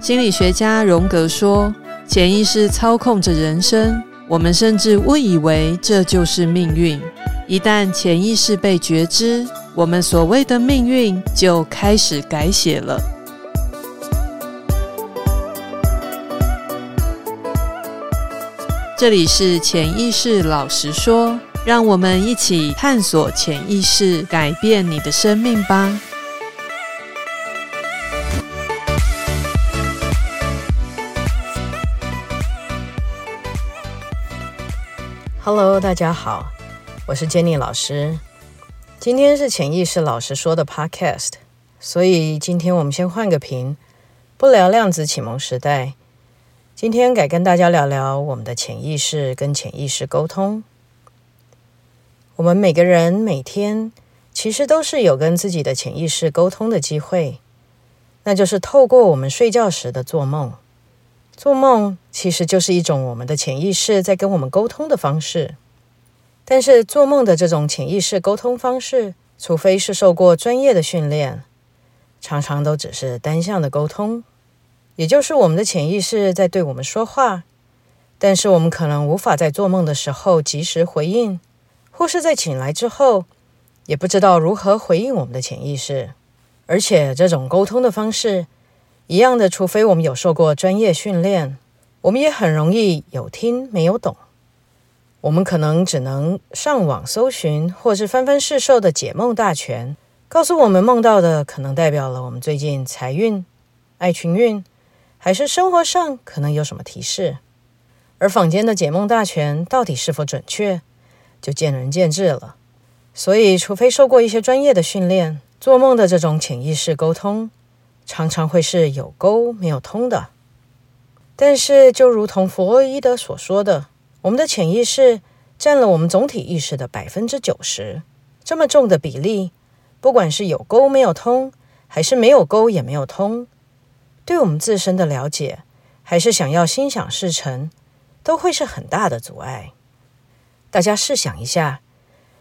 心理学家荣格说：“潜意识操控着人生，我们甚至误以为这就是命运。一旦潜意识被觉知，我们所谓的命运就开始改写了。”这里是潜意识老实说，让我们一起探索潜意识，改变你的生命吧。Hello，大家好，我是 Jenny 老师。今天是潜意识老师说的 Podcast，所以今天我们先换个频，不聊量子启蒙时代。今天改跟大家聊聊我们的潜意识跟潜意识沟通。我们每个人每天其实都是有跟自己的潜意识沟通的机会，那就是透过我们睡觉时的做梦。做梦其实就是一种我们的潜意识在跟我们沟通的方式，但是做梦的这种潜意识沟通方式，除非是受过专业的训练，常常都只是单向的沟通，也就是我们的潜意识在对我们说话，但是我们可能无法在做梦的时候及时回应，或是在醒来之后也不知道如何回应我们的潜意识，而且这种沟通的方式。一样的，除非我们有受过专业训练，我们也很容易有听没有懂。我们可能只能上网搜寻，或是翻翻市售的解梦大全，告诉我们梦到的可能代表了我们最近财运、爱情运，还是生活上可能有什么提示。而坊间的解梦大全到底是否准确，就见仁见智了。所以，除非受过一些专业的训练，做梦的这种潜意识沟通。常常会是有沟没有通的，但是就如同弗洛伊德所说的，我们的潜意识占了我们总体意识的百分之九十，这么重的比例，不管是有沟没有通，还是没有沟也没有通，对我们自身的了解，还是想要心想事成，都会是很大的阻碍。大家试想一下，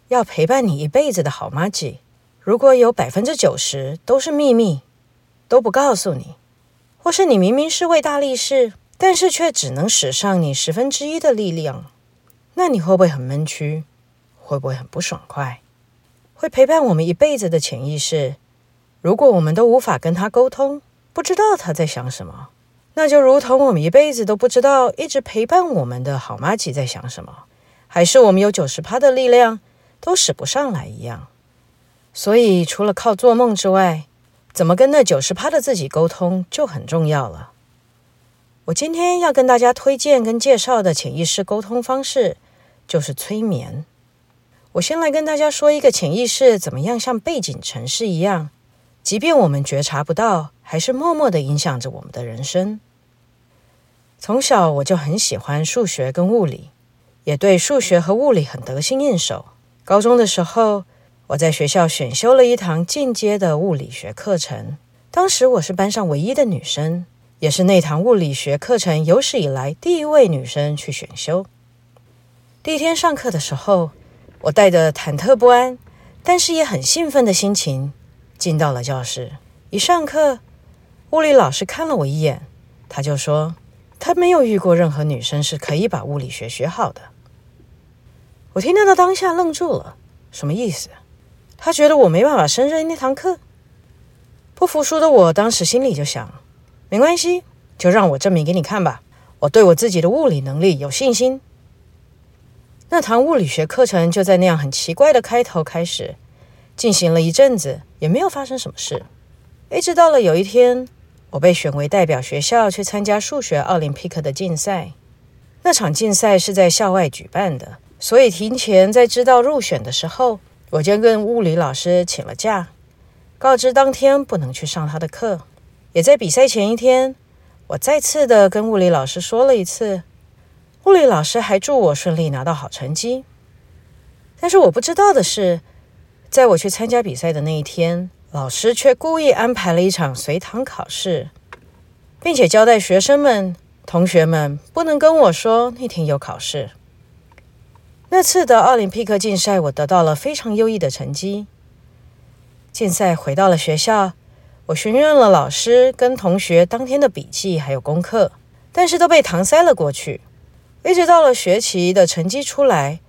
要陪伴你一辈子的好妈吉，如果有百分之九十都是秘密。都不告诉你，或是你明明是位大力士，但是却只能使上你十分之一的力量，那你会不会很闷屈？会不会很不爽快？会陪伴我们一辈子的潜意识，如果我们都无法跟他沟通，不知道他在想什么，那就如同我们一辈子都不知道一直陪伴我们的好妈吉在想什么，还是我们有九十趴的力量都使不上来一样。所以，除了靠做梦之外，怎么跟那九十趴的自己沟通就很重要了。我今天要跟大家推荐跟介绍的潜意识沟通方式，就是催眠。我先来跟大家说一个潜意识怎么样像背景城市一样，即便我们觉察不到，还是默默的影响着我们的人生。从小我就很喜欢数学跟物理，也对数学和物理很得心应手。高中的时候，我在学校选修了一堂进阶的物理学课程，当时我是班上唯一的女生，也是那堂物理学课程有史以来第一位女生去选修。第一天上课的时候，我带着忐忑不安，但是也很兴奋的心情进到了教室。一上课，物理老师看了我一眼，他就说他没有遇过任何女生是可以把物理学学好的。我听到的当下愣住了，什么意思？他觉得我没办法胜任那堂课，不服输的我当时心里就想：没关系，就让我证明给你看吧。我对我自己的物理能力有信心。那堂物理学课程就在那样很奇怪的开头开始，进行了一阵子，也没有发生什么事。一直到了有一天，我被选为代表学校去参加数学奥林匹克的竞赛。那场竞赛是在校外举办的，所以提前在知道入选的时候。我就跟物理老师请了假，告知当天不能去上他的课。也在比赛前一天，我再次的跟物理老师说了一次，物理老师还祝我顺利拿到好成绩。但是我不知道的是，在我去参加比赛的那一天，老师却故意安排了一场随堂考试，并且交代学生们、同学们不能跟我说那天有考试。那次的奥林匹克竞赛，我得到了非常优异的成绩。竞赛回到了学校，我询问了老师跟同学当天的笔记还有功课，但是都被搪塞了过去。一直到了学期的成绩出来，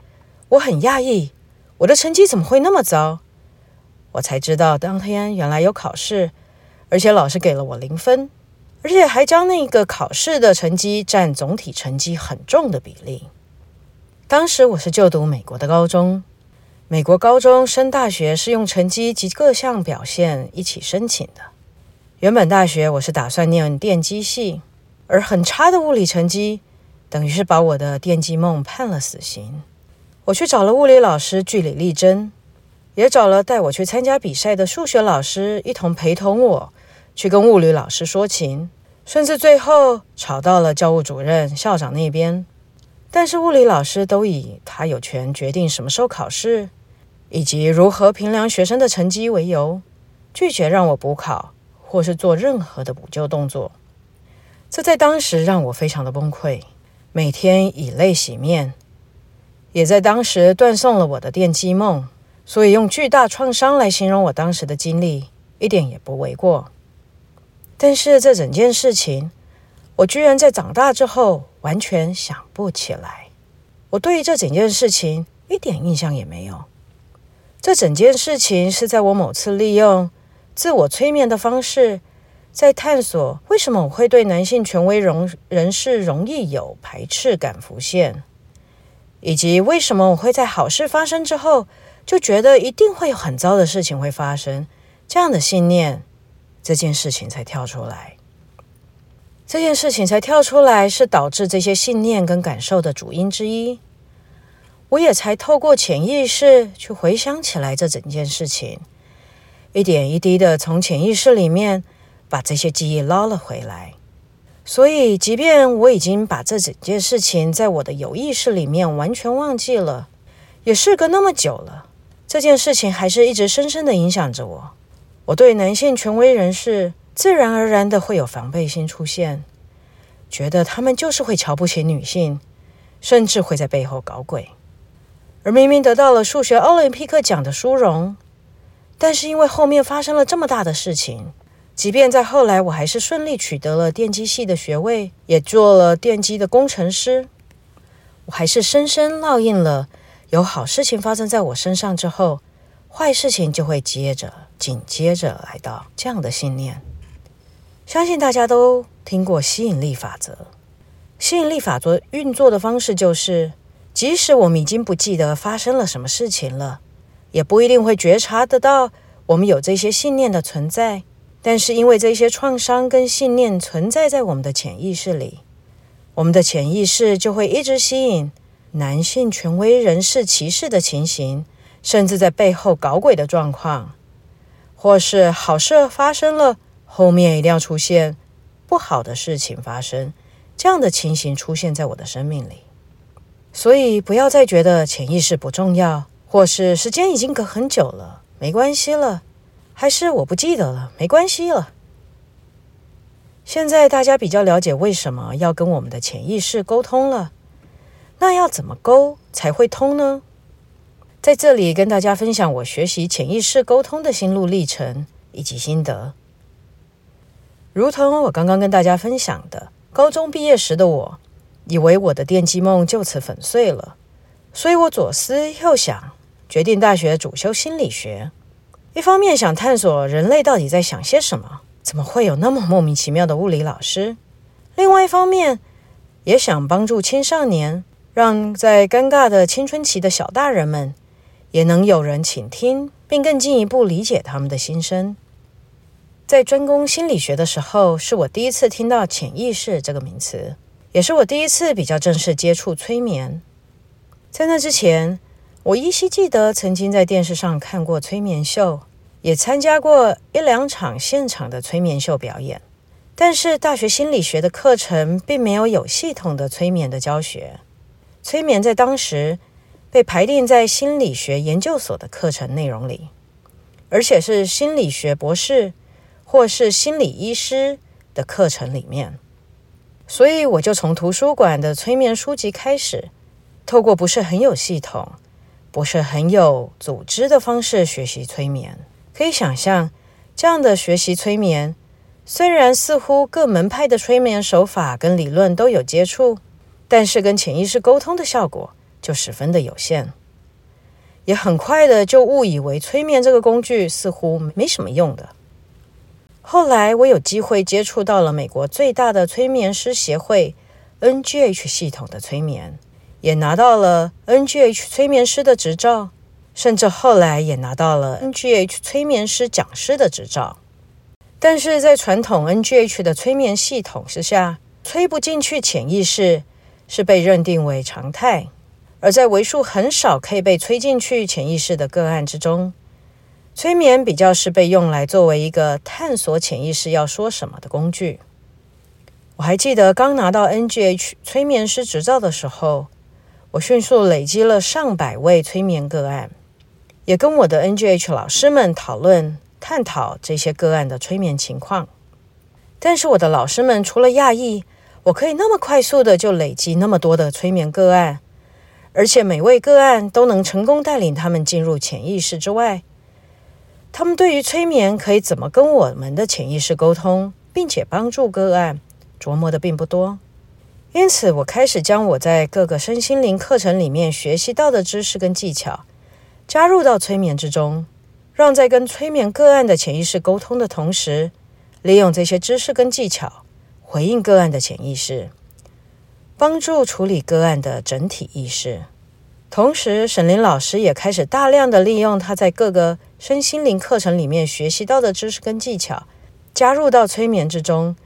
我很讶异，我的成绩怎么会那么糟？我才知道当天原来有考试，而且老师给了我零分，而且还将那个考试的成绩占总体成绩很重的比例。当时我是就读美国的高中。美国高中升大学是用成绩及各项表现一起申请的。原本大学我是打算念电机系，而很差的物理成绩，等于是把我的电机梦判了死刑。我去找了物理老师据理力争，也找了带我去参加比赛的数学老师一同陪同我去跟物理老师说情，甚至最后吵到了教务主任、校长那边。但是物理老师都以他有权决定什么时候考试，以及如何评量学生的成绩为由，拒绝让我补考或是做任何的补救动作。这在当时让我非常的崩溃，每天以泪洗面，也在当时断送了我的电机梦。所以用巨大创伤来形容我当时的经历，一点也不为过。但是这整件事情，我居然在长大之后完全想不起来，我对于这整件事情一点印象也没有。这整件事情是在我某次利用自我催眠的方式，在探索为什么我会对男性权威容人士容易有排斥感浮现，以及为什么我会在好事发生之后就觉得一定会有很糟的事情会发生，这样的信念，这件事情才跳出来。这件事情才跳出来，是导致这些信念跟感受的主因之一。我也才透过潜意识去回想起来这整件事情，一点一滴的从潜意识里面把这些记忆捞了回来。所以，即便我已经把这整件事情在我的有意识里面完全忘记了，也事隔那么久了，这件事情还是一直深深的影响着我。我对男性权威人士。自然而然的会有防备心出现，觉得他们就是会瞧不起女性，甚至会在背后搞鬼。而明明得到了数学奥林匹克奖的殊荣，但是因为后面发生了这么大的事情，即便在后来我还是顺利取得了电机系的学位，也做了电机的工程师，我还是深深烙印了：有好事情发生在我身上之后，坏事情就会接着紧接着来到这样的信念。相信大家都听过吸引力法则。吸引力法则运作的方式就是，即使我们已经不记得发生了什么事情了，也不一定会觉察得到我们有这些信念的存在，但是因为这些创伤跟信念存在在我们的潜意识里，我们的潜意识就会一直吸引男性权威人士歧视的情形，甚至在背后搞鬼的状况，或是好事发生了。后面一定要出现不好的事情发生，这样的情形出现在我的生命里。所以不要再觉得潜意识不重要，或是时间已经隔很久了，没关系了，还是我不记得了，没关系了。现在大家比较了解为什么要跟我们的潜意识沟通了，那要怎么沟才会通呢？在这里跟大家分享我学习潜意识沟通的心路历程以及心得。如同我刚刚跟大家分享的，高中毕业时的我，以为我的电机梦就此粉碎了，所以我左思右想，决定大学主修心理学。一方面想探索人类到底在想些什么，怎么会有那么莫名其妙的物理老师；另外一方面，也想帮助青少年，让在尴尬的青春期的小大人们，也能有人倾听，并更进一步理解他们的心声。在专攻心理学的时候，是我第一次听到潜意识这个名词，也是我第一次比较正式接触催眠。在那之前，我依稀记得曾经在电视上看过催眠秀，也参加过一两场现场的催眠秀表演。但是大学心理学的课程并没有有系统的催眠的教学，催眠在当时被排定在心理学研究所的课程内容里，而且是心理学博士。或是心理医师的课程里面，所以我就从图书馆的催眠书籍开始，透过不是很有系统、不是很有组织的方式学习催眠。可以想象，这样的学习催眠，虽然似乎各门派的催眠手法跟理论都有接触，但是跟潜意识沟通的效果就十分的有限，也很快的就误以为催眠这个工具似乎没什么用的。后来我有机会接触到了美国最大的催眠师协会 NGH 系统的催眠，也拿到了 NGH 催眠师的执照，甚至后来也拿到了 NGH 催眠师讲师的执照。但是在传统 NGH 的催眠系统之下，催不进去潜意识是被认定为常态，而在为数很少可以被催进去潜意识的个案之中。催眠比较是被用来作为一个探索潜意识要说什么的工具。我还记得刚拿到 NGH 催眠师执照的时候，我迅速累积了上百位催眠个案，也跟我的 NGH 老师们讨论探讨这些个案的催眠情况。但是我的老师们除了讶异我可以那么快速的就累积那么多的催眠个案，而且每位个案都能成功带领他们进入潜意识之外，他们对于催眠可以怎么跟我们的潜意识沟通，并且帮助个案琢磨的并不多，因此我开始将我在各个身心灵课程里面学习到的知识跟技巧加入到催眠之中，让在跟催眠个案的潜意识沟通的同时，利用这些知识跟技巧回应个案的潜意识，帮助处理个案的整体意识。同时，沈林老师也开始大量的利用他在各个身心灵课程里面学习到的知识跟技巧，加入到催眠之中，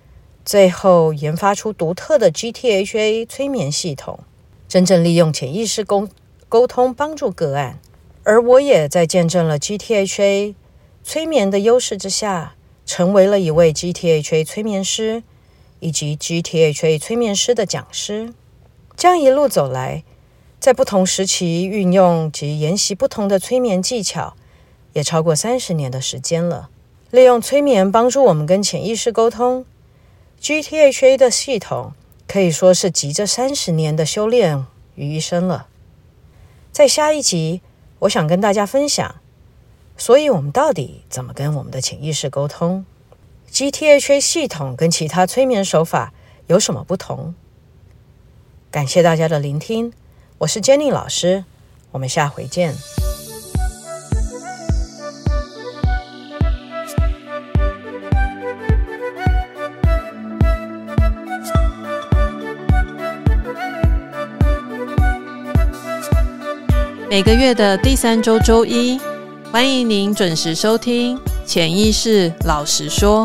最后研发出独特的 GTHA 催眠系统，真正利用潜意识沟沟通帮助个案。而我也在见证了 GTHA 催眠的优势之下，成为了一位 GTHA 催眠师以及 GTHA 催眠师的讲师。这样一路走来。在不同时期运用及研习不同的催眠技巧，也超过三十年的时间了。利用催眠帮助我们跟潜意识沟通，GTHA 的系统可以说是集这三十年的修炼于一身了。在下一集，我想跟大家分享，所以我们到底怎么跟我们的潜意识沟通？GTHA 系统跟其他催眠手法有什么不同？感谢大家的聆听。我是 Jenny 老师，我们下回见。每个月的第三周周一，欢迎您准时收听《潜意识老实说》。